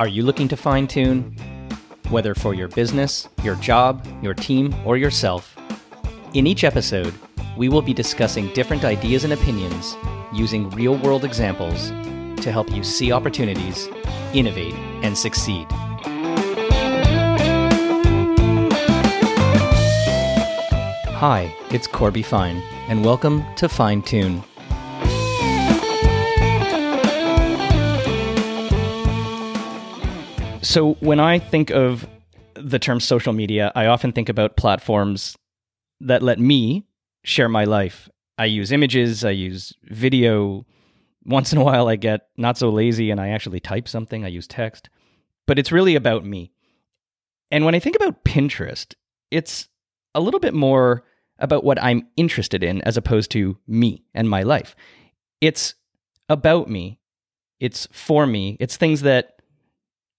Are you looking to fine tune? Whether for your business, your job, your team, or yourself. In each episode, we will be discussing different ideas and opinions using real world examples to help you see opportunities, innovate, and succeed. Hi, it's Corby Fine, and welcome to Fine Tune. So, when I think of the term social media, I often think about platforms that let me share my life. I use images, I use video. Once in a while, I get not so lazy and I actually type something, I use text. But it's really about me. And when I think about Pinterest, it's a little bit more about what I'm interested in as opposed to me and my life. It's about me, it's for me, it's things that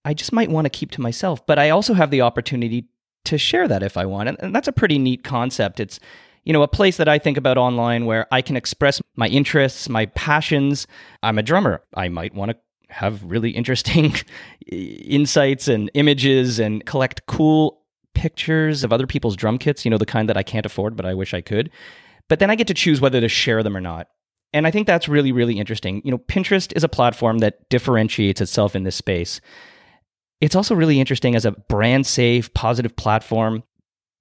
I just might want to keep to myself, but I also have the opportunity to share that if I want. And, that's a pretty neat concept. It's you know, a place that I think about online where I can express my interests, my passions. I'm a drummer. I might want to have really interesting insights and images and collect cool pictures of other people's drum kits, you know, the kind that I can't afford, but I wish I could. But then I get to choose whether to share them or not. And I think that's really, really interesting. You know, Pinterest is a platform that differentiates itself in this space. It's also really interesting as a brand safe, positive platform.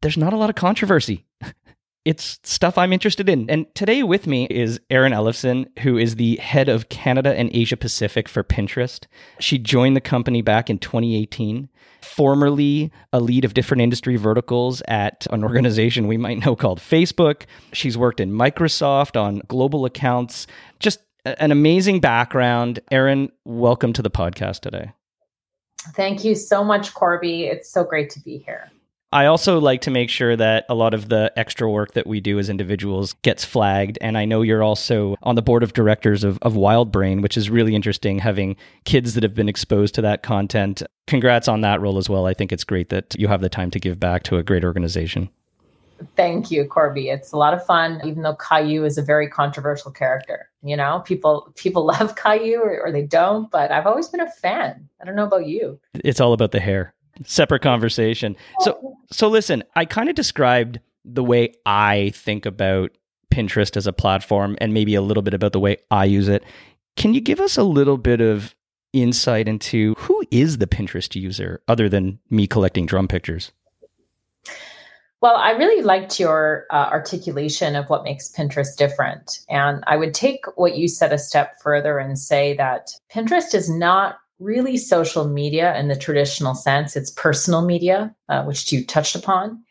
There's not a lot of controversy. it's stuff I'm interested in. And today with me is Erin Ellefson, who is the head of Canada and Asia Pacific for Pinterest. She joined the company back in 2018, formerly a lead of different industry verticals at an organization we might know called Facebook. She's worked in Microsoft on global accounts. Just an amazing background. Erin, welcome to the podcast today. Thank you so much, Corby. It's so great to be here. I also like to make sure that a lot of the extra work that we do as individuals gets flagged. And I know you're also on the board of directors of, of WildBrain, which is really interesting having kids that have been exposed to that content. Congrats on that role as well. I think it's great that you have the time to give back to a great organization. Thank you, Corby. It's a lot of fun, even though Caillou is a very controversial character. You know, people people love Caillou or, or they don't, but I've always been a fan. I don't know about you. It's all about the hair. Separate conversation. So so listen, I kind of described the way I think about Pinterest as a platform and maybe a little bit about the way I use it. Can you give us a little bit of insight into who is the Pinterest user other than me collecting drum pictures? Well, I really liked your uh, articulation of what makes Pinterest different. And I would take what you said a step further and say that Pinterest is not really social media in the traditional sense, it's personal media, uh, which you touched upon.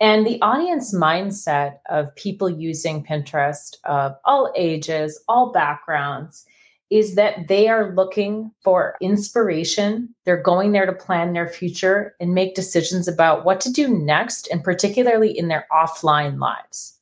And the audience mindset of people using Pinterest of all ages, all backgrounds, is that they are looking for inspiration. They're going there to plan their future and make decisions about what to do next, and particularly in their offline lives.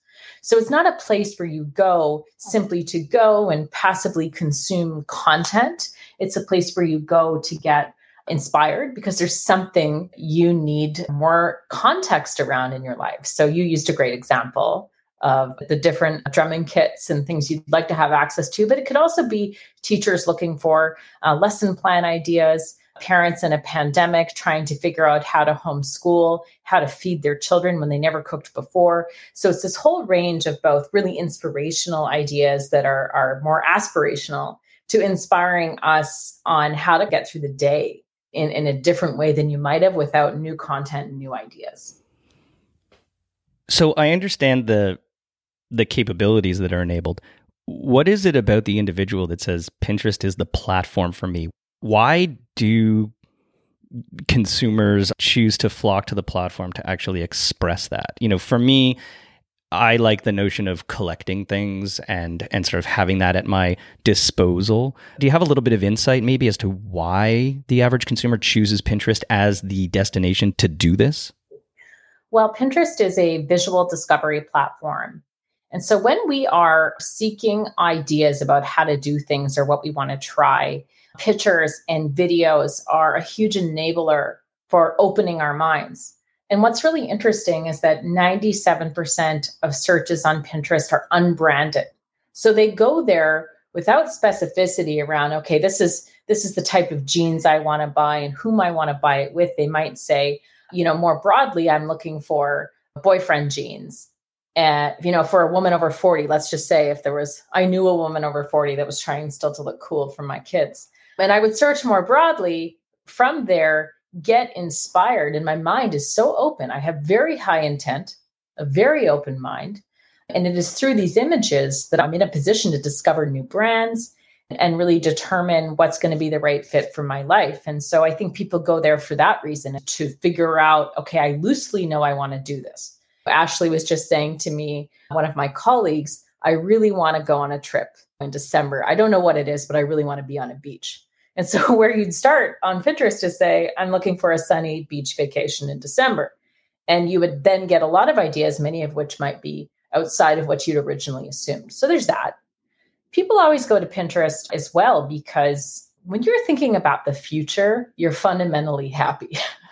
So it's not a place where you go simply to go and passively consume content. It's a place where you go to get inspired because there's something you need more context around in your life. So you used a great example of the different drumming kits and things you'd like to have access to. But it could also be teachers looking for uh, lesson plan ideas, parents in a pandemic trying to figure out how to homeschool, how to feed their children when they never cooked before. So it's this whole range of both really inspirational ideas that are, are more aspirational to inspiring us on how to get through the day in, in a different way than you might have without new content and new ideas. So I understand the the capabilities that are enabled. What is it about the individual that says Pinterest is the platform for me? Why do consumers choose to flock to the platform to actually express that? You know, for me, I like the notion of collecting things and and sort of having that at my disposal. Do you have a little bit of insight maybe as to why the average consumer chooses Pinterest as the destination to do this? Well, Pinterest is a visual discovery platform. And so when we are seeking ideas about how to do things or what we want to try, pictures and videos are a huge enabler for opening our minds. And what's really interesting is that 97% of searches on Pinterest are unbranded. So they go there without specificity around, okay, this is this is the type of jeans I want to buy and whom I want to buy it with. They might say, you know, more broadly, I'm looking for boyfriend jeans. And, you know, for a woman over 40, let's just say if there was, I knew a woman over 40 that was trying still to look cool for my kids. And I would search more broadly from there, get inspired. And my mind is so open. I have very high intent, a very open mind. And it is through these images that I'm in a position to discover new brands and really determine what's going to be the right fit for my life. And so I think people go there for that reason to figure out okay, I loosely know I want to do this. Ashley was just saying to me, one of my colleagues, I really want to go on a trip in December. I don't know what it is, but I really want to be on a beach. And so, where you'd start on Pinterest to say, I'm looking for a sunny beach vacation in December. And you would then get a lot of ideas, many of which might be outside of what you'd originally assumed. So, there's that. People always go to Pinterest as well because when you're thinking about the future, you're fundamentally happy.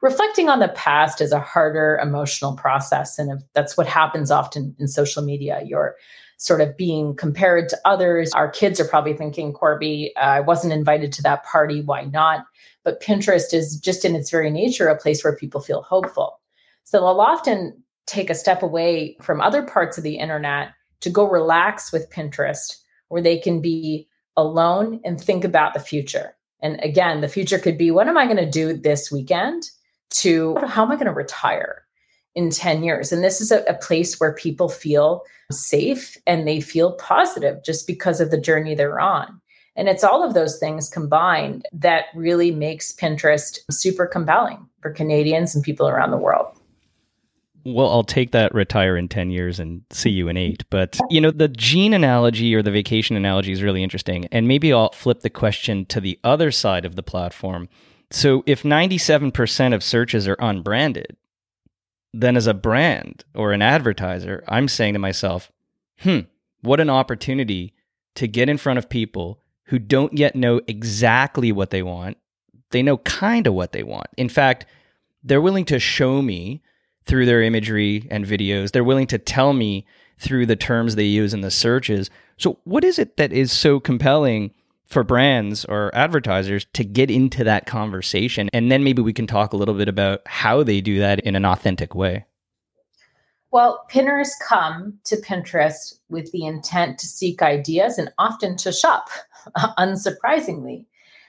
reflecting on the past is a harder emotional process. And that's what happens often in social media. You're sort of being compared to others. Our kids are probably thinking, Corby, uh, I wasn't invited to that party. Why not? But Pinterest is just in its very nature a place where people feel hopeful. So they'll often take a step away from other parts of the internet to go relax with Pinterest, where they can be alone and think about the future. And again, the future could be what am I going to do this weekend? To how am I going to retire in 10 years? And this is a, a place where people feel safe and they feel positive just because of the journey they're on. And it's all of those things combined that really makes Pinterest super compelling for Canadians and people around the world. Well, I'll take that retire in 10 years and see you in eight. But, you know, the jean analogy or the vacation analogy is really interesting. And maybe I'll flip the question to the other side of the platform so if 97% of searches are unbranded, then as a brand or an advertiser, I'm saying to myself, hmm, what an opportunity to get in front of people who don't yet know exactly what they want. They know kind of what they want. In fact, they're willing to show me through their imagery and videos. They're willing to tell me through the terms they use in the searches. So, what is it that is so compelling for brands or advertisers to get into that conversation. And then maybe we can talk a little bit about how they do that in an authentic way. Well, pinners come to Pinterest with the intent to seek ideas and often to shop, unsurprisingly.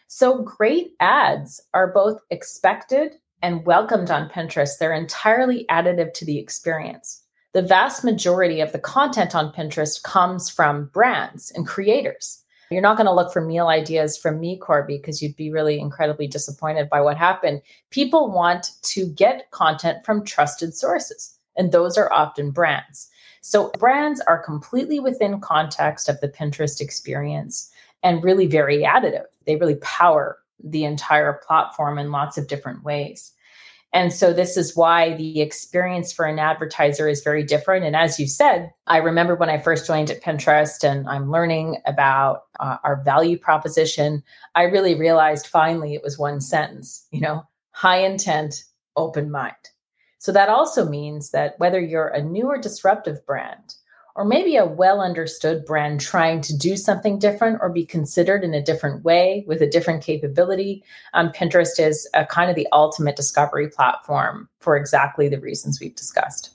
So, great ads are both expected and welcomed on Pinterest. They're entirely additive to the experience. The vast majority of the content on Pinterest comes from brands and creators. You're not going to look for meal ideas from me, Corby, because you'd be really incredibly disappointed by what happened. People want to get content from trusted sources, and those are often brands. So brands are completely within context of the Pinterest experience and really very additive. They really power the entire platform in lots of different ways. And so this is why the experience for an advertiser is very different. And as you said, I remember when I first joined at Pinterest and I'm learning about uh, our value proposition, I really realized finally it was one sentence, you know, high intent, open mind. So that also means that whether you're a new or disruptive brand, or maybe a well understood brand trying to do something different or be considered in a different way with a different capability. Um, Pinterest is a kind of the ultimate discovery platform for exactly the reasons we've discussed.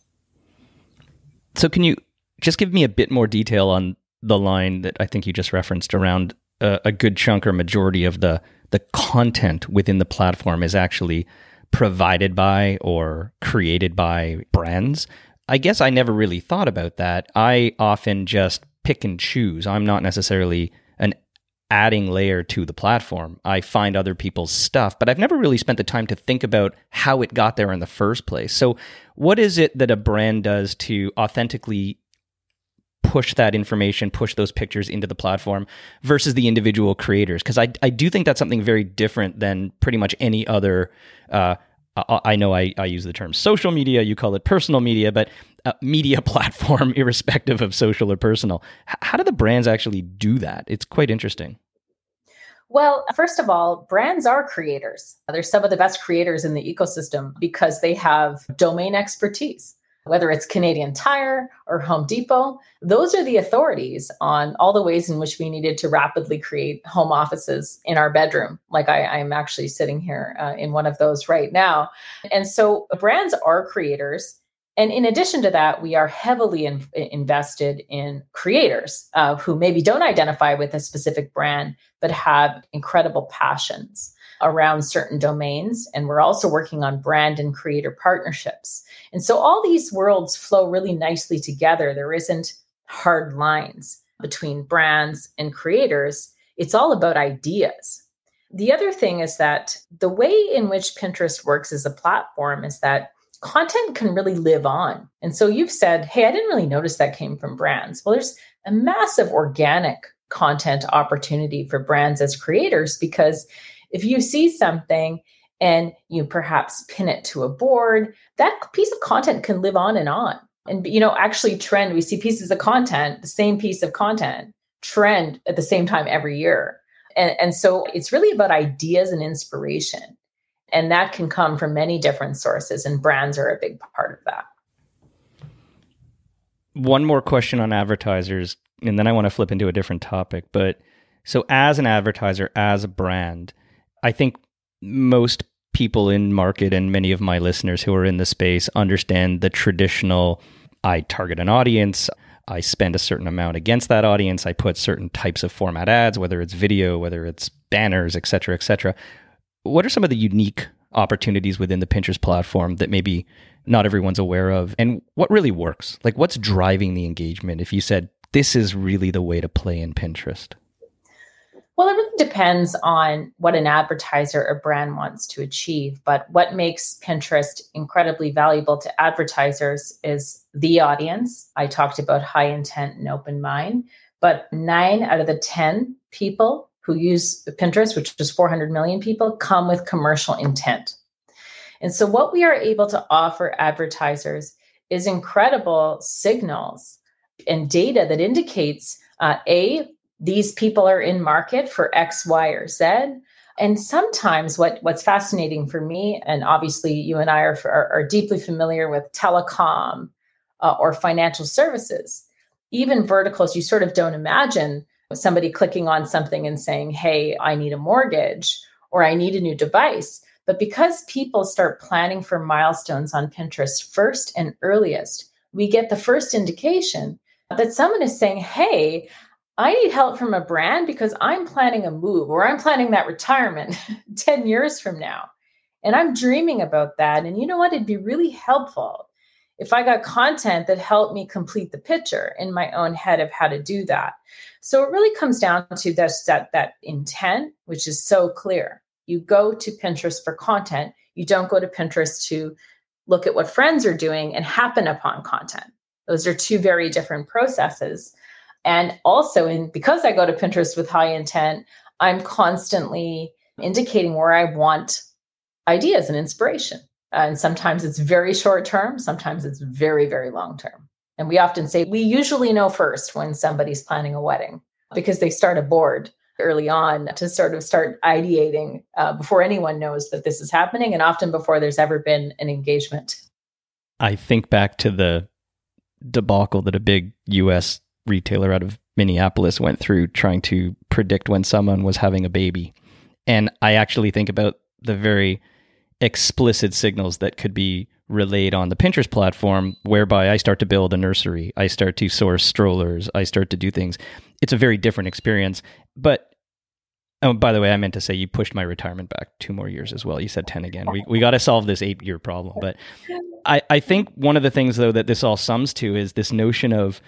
So, can you just give me a bit more detail on the line that I think you just referenced around a, a good chunk or majority of the the content within the platform is actually provided by or created by brands I guess I never really thought about that. I often just pick and choose. I'm not necessarily an adding layer to the platform. I find other people's stuff, but I've never really spent the time to think about how it got there in the first place. So, what is it that a brand does to authentically push that information, push those pictures into the platform versus the individual creators? Because I, I do think that's something very different than pretty much any other uh, I know I, I, use the term social media, you call it personal media, but uh, media platform, irrespective of social or personal. How do the brands actually do that? It's quite interesting. Well, first of all, brands are creators. They're some of the best creators in the ecosystem because they have domain expertise. Whether it's Canadian Tire or Home Depot, those are the authorities on all the ways in which we needed to rapidly create home offices in our bedroom. Like I, am actually sitting here uh, in one of those right now. And so brands are creators. And in addition to that, we are heavily in, invested in creators uh, who maybe don't identify with a specific brand, but have incredible passions around certain domains. And we're also working on brand and creator partnerships. And so all these worlds flow really nicely together. There isn't hard lines between brands and creators. It's all about ideas. The other thing is that the way in which Pinterest works as a platform is that content can really live on. And so you've said, hey, I didn't really notice that came from brands. Well, there's a massive organic content opportunity for brands as creators because if you see something and you perhaps pin it to a board, that piece of content can live on and on. And you know, actually trend, we see pieces of content, the same piece of content trend at the same time every year. And, and so it's really about ideas and inspiration. And that can come from many different sources, and brands are a big part of that. One more question on advertisers, and then I want to flip into a different topic. But so, as an advertiser, as a brand, I think most people in market and many of my listeners who are in the space understand the traditional I target an audience, I spend a certain amount against that audience, I put certain types of format ads, whether it's video, whether it's banners, et cetera, et cetera. What are some of the unique opportunities within the Pinterest platform that maybe not everyone's aware of? And what really works? Like, what's driving the engagement if you said, this is really the way to play in Pinterest? Well, it really depends on what an advertiser or brand wants to achieve. But what makes Pinterest incredibly valuable to advertisers is the audience. I talked about high intent and open mind, but nine out of the 10 people who use Pinterest, which is 400 million people, come with commercial intent. And so, what we are able to offer advertisers is incredible signals and data that indicates uh, A, these people are in market for X, Y, or Z. And sometimes what, what's fascinating for me, and obviously you and I are, are, are deeply familiar with telecom uh, or financial services, even verticals, you sort of don't imagine somebody clicking on something and saying, Hey, I need a mortgage or I need a new device. But because people start planning for milestones on Pinterest first and earliest, we get the first indication that someone is saying, Hey, I need help from a brand because I'm planning a move or I'm planning that retirement 10 years from now. And I'm dreaming about that. And you know what? It'd be really helpful if I got content that helped me complete the picture in my own head of how to do that. So it really comes down to this, that, that intent, which is so clear. You go to Pinterest for content, you don't go to Pinterest to look at what friends are doing and happen upon content. Those are two very different processes. And also, in because I go to Pinterest with high intent, I'm constantly indicating where I want ideas and inspiration. and sometimes it's very short term, sometimes it's very, very long term. And we often say we usually know first when somebody's planning a wedding because they start a board early on to sort of start ideating uh, before anyone knows that this is happening and often before there's ever been an engagement. I think back to the debacle that a big US retailer out of Minneapolis went through trying to predict when someone was having a baby. And I actually think about the very explicit signals that could be relayed on the Pinterest platform, whereby I start to build a nursery, I start to source strollers, I start to do things. It's a very different experience. But oh, by the way, I meant to say you pushed my retirement back two more years as well. You said 10 again. We, we got to solve this eight year problem. But I, I think one of the things, though, that this all sums to is this notion of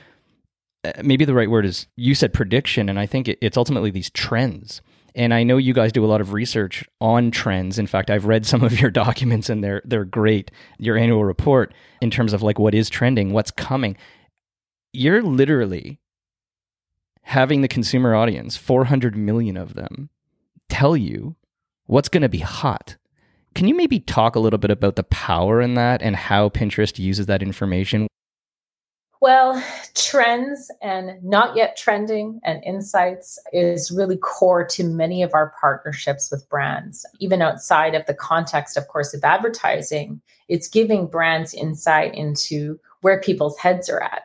Uh, maybe the right word is you said prediction, and I think it's ultimately these trends. And I know you guys do a lot of research on trends. In fact, I've read some of your documents and they're they're great. Your annual report in terms of like what is trending, what's coming. You're literally having the consumer audience, 400 million of them, tell you what's going to be hot. Can you maybe talk a little bit about the power in that and how Pinterest uses that information? Well, trends and not yet trending and insights is really core to many of our partnerships with brands. Even outside of the context, of course, of advertising, it's giving brands insight into where people's heads are at.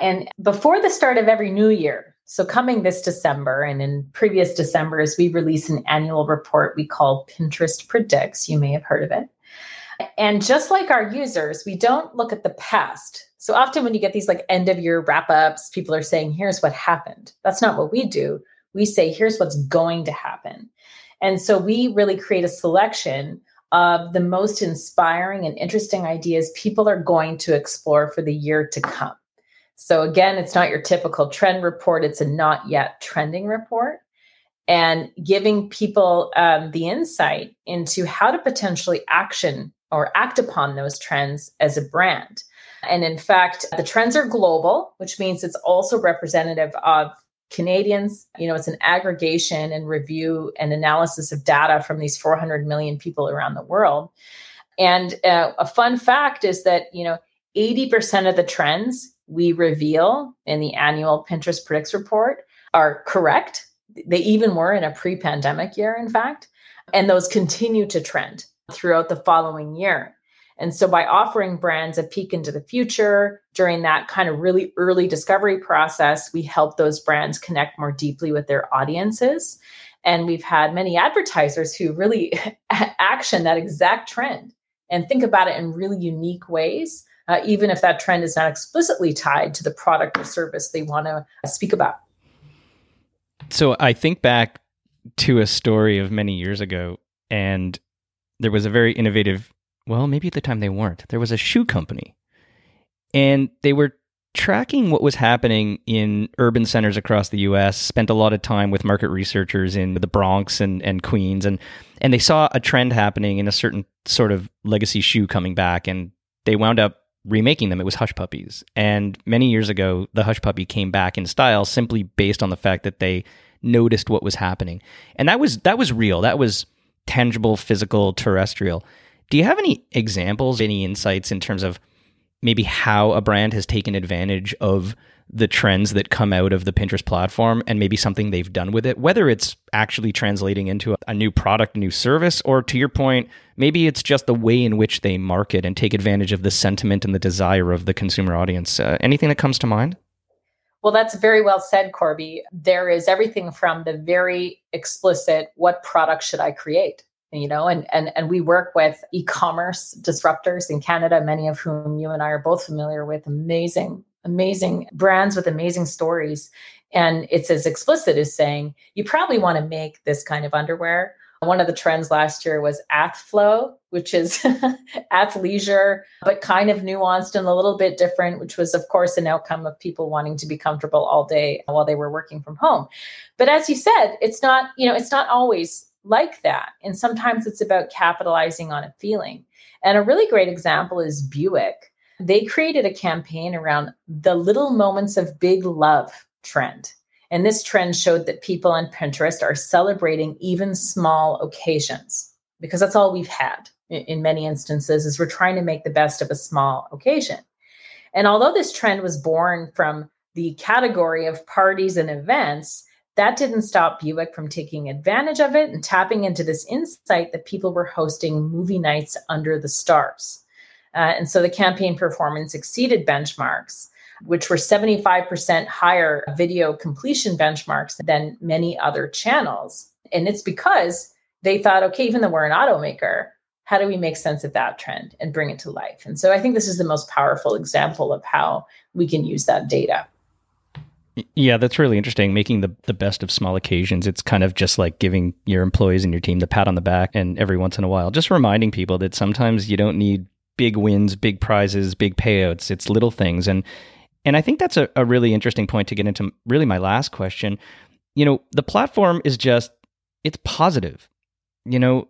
And before the start of every new year, so coming this December and in previous Decembers, we release an annual report we call Pinterest Predicts. You may have heard of it. And just like our users, we don't look at the past so often when you get these like end of year wrap ups, people are saying, here's what happened. That's not what we do. We say, here's what's going to happen. And so we really create a selection of the most inspiring and interesting ideas people are going to explore for the year to come. So again, it's not your typical trend report, it's a not yet trending report. And giving people um, the insight into how to potentially action or act upon those trends as a brand. And in fact, the trends are global, which means it's also representative of Canadians. You know, it's an aggregation and review and analysis of data from these 400 million people around the world. And uh, a fun fact is that, you know, 80% of the trends we reveal in the annual Pinterest Predicts report are correct. They even were in a pre pandemic year, in fact. And those continue to trend throughout the following year. And so by offering brands a peek into the future during that kind of really early discovery process, we help those brands connect more deeply with their audiences. And we've had many advertisers who really action that exact trend and think about it in really unique ways, uh, even if that trend is not explicitly tied to the product or service they want to speak about. So I think back to a story of many years ago, and there was a very innovative well, maybe at the time they weren't. There was a shoe company, and they were tracking what was happening in urban centers across the US, spent a lot of time with market researchers in the Bronx and, and Queens, and, and they saw a trend happening in a certain sort of legacy shoe coming back, and they wound up remaking them. It was Hush Puppies. And many years ago, the Hush Puppy came back in style simply based on the fact that they noticed what was happening. And that was that was real. That was tangible, physical, terrestrial. Do you have any examples, any insights in terms of maybe how a brand has taken advantage of the trends that come out of the Pinterest platform and maybe something they've done with it, whether it's actually translating into a new product, new service, or to your point, maybe it's just the way in which they market and take advantage of the sentiment and the desire of the consumer audience. Uh, anything that comes to mind? Well, that's very well said, Corby. There is everything from the very explicit what product should I create? you know and and and we work with e-commerce disruptors in canada many of whom you and i are both familiar with amazing amazing brands with amazing stories and it's as explicit as saying you probably want to make this kind of underwear one of the trends last year was athflow which is athleisure but kind of nuanced and a little bit different which was of course an outcome of people wanting to be comfortable all day while they were working from home but as you said it's not you know it's not always like that. And sometimes it's about capitalizing on a feeling. And a really great example is Buick. They created a campaign around the little moments of big love trend. And this trend showed that people on Pinterest are celebrating even small occasions because that's all we've had in many instances is we're trying to make the best of a small occasion. And although this trend was born from the category of parties and events, that didn't stop Buick from taking advantage of it and tapping into this insight that people were hosting movie nights under the stars. Uh, and so the campaign performance exceeded benchmarks, which were 75% higher video completion benchmarks than many other channels. And it's because they thought, okay, even though we're an automaker, how do we make sense of that trend and bring it to life? And so I think this is the most powerful example of how we can use that data. Yeah, that's really interesting. Making the, the best of small occasions. It's kind of just like giving your employees and your team the pat on the back and every once in a while, just reminding people that sometimes you don't need big wins, big prizes, big payouts. It's little things. And and I think that's a, a really interesting point to get into really my last question. You know, the platform is just it's positive. You know,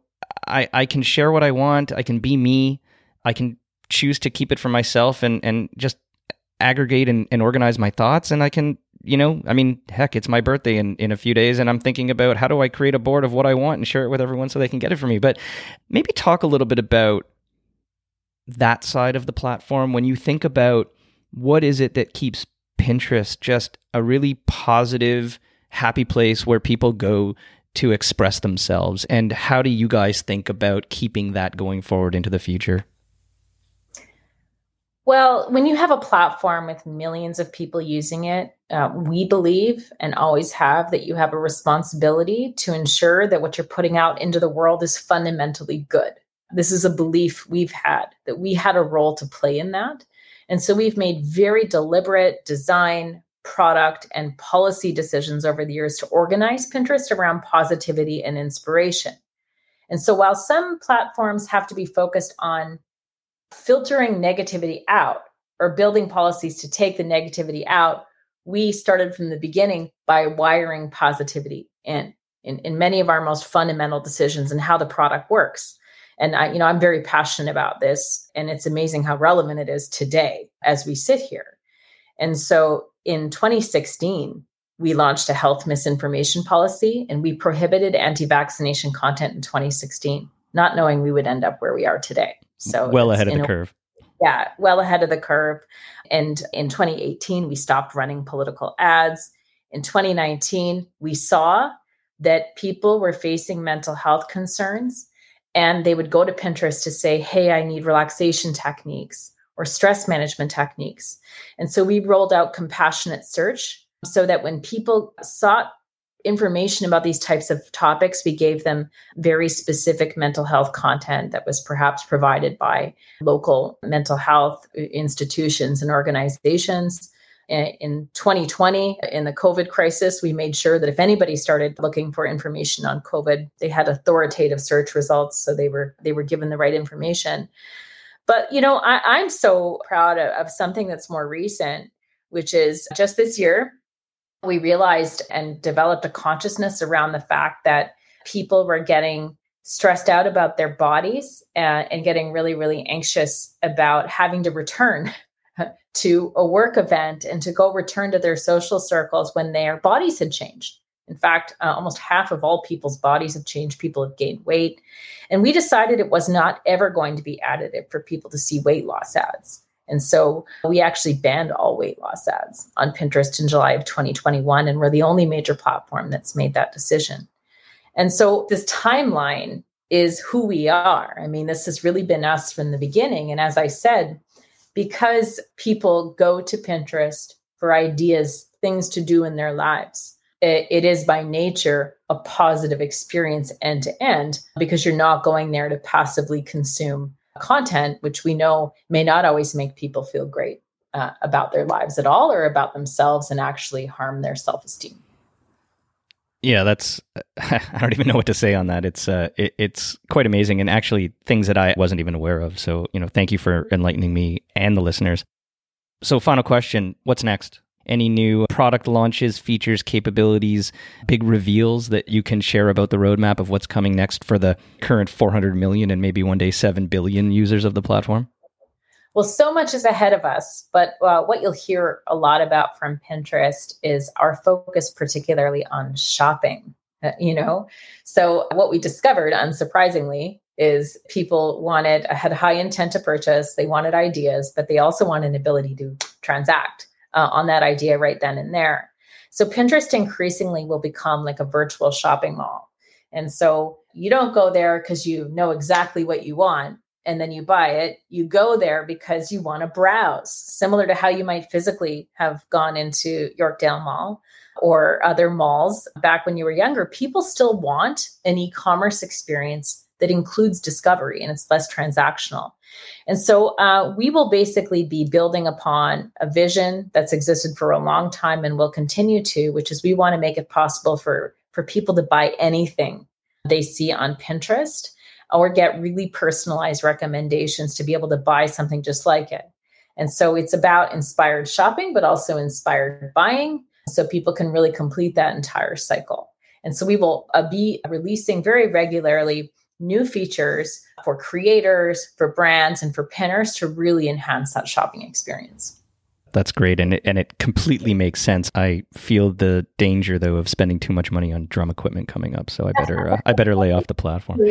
I, I can share what I want, I can be me, I can choose to keep it for myself and and just aggregate and, and organize my thoughts and I can you know, I mean, heck, it's my birthday in, in a few days, and I'm thinking about how do I create a board of what I want and share it with everyone so they can get it for me. But maybe talk a little bit about that side of the platform when you think about what is it that keeps Pinterest just a really positive, happy place where people go to express themselves? And how do you guys think about keeping that going forward into the future? Well, when you have a platform with millions of people using it, uh, we believe and always have that you have a responsibility to ensure that what you're putting out into the world is fundamentally good. This is a belief we've had that we had a role to play in that. And so we've made very deliberate design, product, and policy decisions over the years to organize Pinterest around positivity and inspiration. And so while some platforms have to be focused on filtering negativity out or building policies to take the negativity out, we started from the beginning by wiring positivity in, in, in many of our most fundamental decisions and how the product works. And I, you know, I'm very passionate about this, and it's amazing how relevant it is today as we sit here. And so in 2016, we launched a health misinformation policy and we prohibited anti vaccination content in 2016, not knowing we would end up where we are today. So mm, well ahead of the a, curve. Yeah, well ahead of the curve. And in 2018, we stopped running political ads. In 2019, we saw that people were facing mental health concerns and they would go to Pinterest to say, Hey, I need relaxation techniques or stress management techniques. And so we rolled out compassionate search so that when people sought information about these types of topics, we gave them very specific mental health content that was perhaps provided by local mental health institutions and organizations. In 2020, in the COVID crisis, we made sure that if anybody started looking for information on COVID, they had authoritative search results, so they were they were given the right information. But you know, I, am so proud of, of something that's more recent, which is just this year, we realized and developed a consciousness around the fact that people were getting stressed out about their bodies and, and getting really, really anxious about having to return to a work event and to go return to their social circles when their bodies had changed. In fact, uh, almost half of all people's bodies have changed. People have gained weight. And we decided it was not ever going to be additive for people to see weight loss ads. And so we actually banned all weight loss ads on Pinterest in July of 2021. And we're the only major platform that's made that decision. And so this timeline is who we are. I mean, this has really been us from the beginning. And as I said, because people go to Pinterest for ideas, things to do in their lives, it, it is by nature a positive experience end to end because you're not going there to passively consume content, which we know may not always make people feel great uh, about their lives at all or about themselves and actually harm their self esteem. Yeah, that's I don't even know what to say on that. It's uh it, it's quite amazing and actually things that I wasn't even aware of. So, you know, thank you for enlightening me and the listeners. So, final question, what's next? any new product launches, features, capabilities, big reveals that you can share about the roadmap of what's coming next for the current 400 million and maybe one day 7 billion users of the platform? Well, so much is ahead of us, but uh, what you'll hear a lot about from Pinterest is our focus, particularly on shopping. Uh, you know, so what we discovered, unsurprisingly, is people wanted had high intent to purchase, they wanted ideas, but they also want an ability to transact uh, on that idea right then and there. So Pinterest increasingly will become like a virtual shopping mall. And so you don't go there because you know exactly what you want and then you buy it. You go there because you want to browse, similar to how you might physically have gone into Yorkdale Mall or other malls back when you were younger. People still want an e commerce experience that includes discovery and it's less transactional. And so uh, we will basically be building upon a vision that's existed for a long time and will continue to, which is we want to make it possible for, for people to buy anything they see on Pinterest or get really personalized recommendations to be able to buy something just like it. And so it's about inspired shopping, but also inspired buying. So people can really complete that entire cycle. And so we will uh, be releasing very regularly new features for creators, for brands, and for pinners to really enhance that shopping experience. That's great, and it, and it completely makes sense. I feel the danger though of spending too much money on drum equipment coming up, so I better uh, I better lay off the platform.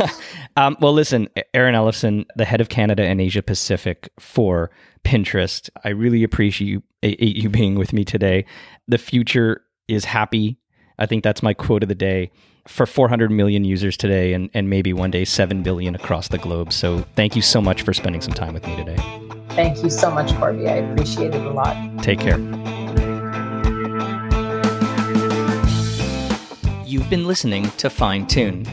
um, well, listen, Erin Ellefson, the head of Canada and Asia Pacific for Pinterest. I really appreciate you, you being with me today. The future is happy. I think that's my quote of the day for 400 million users today and, and maybe one day 7 billion across the globe. So thank you so much for spending some time with me today. Thank you so much, Corby. I appreciate it a lot. Take care. You've been listening to Fine Tune.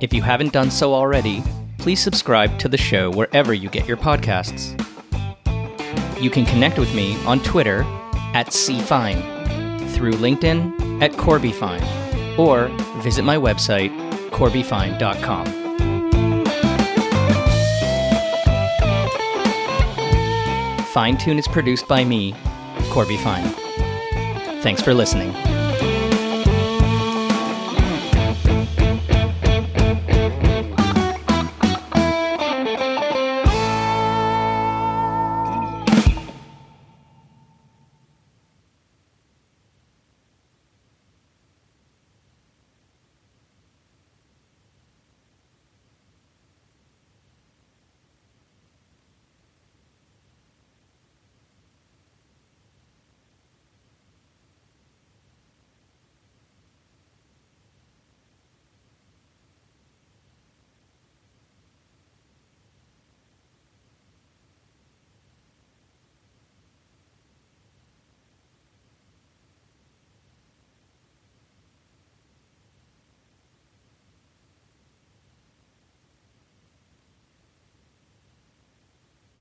If you haven't done so already, please subscribe to the show wherever you get your podcasts. You can connect with me on Twitter at CFine, through LinkedIn at CorbyFine, or visit my website, corbyfine.com. Fine Tune is produced by me, Corby Fine. Thanks for listening.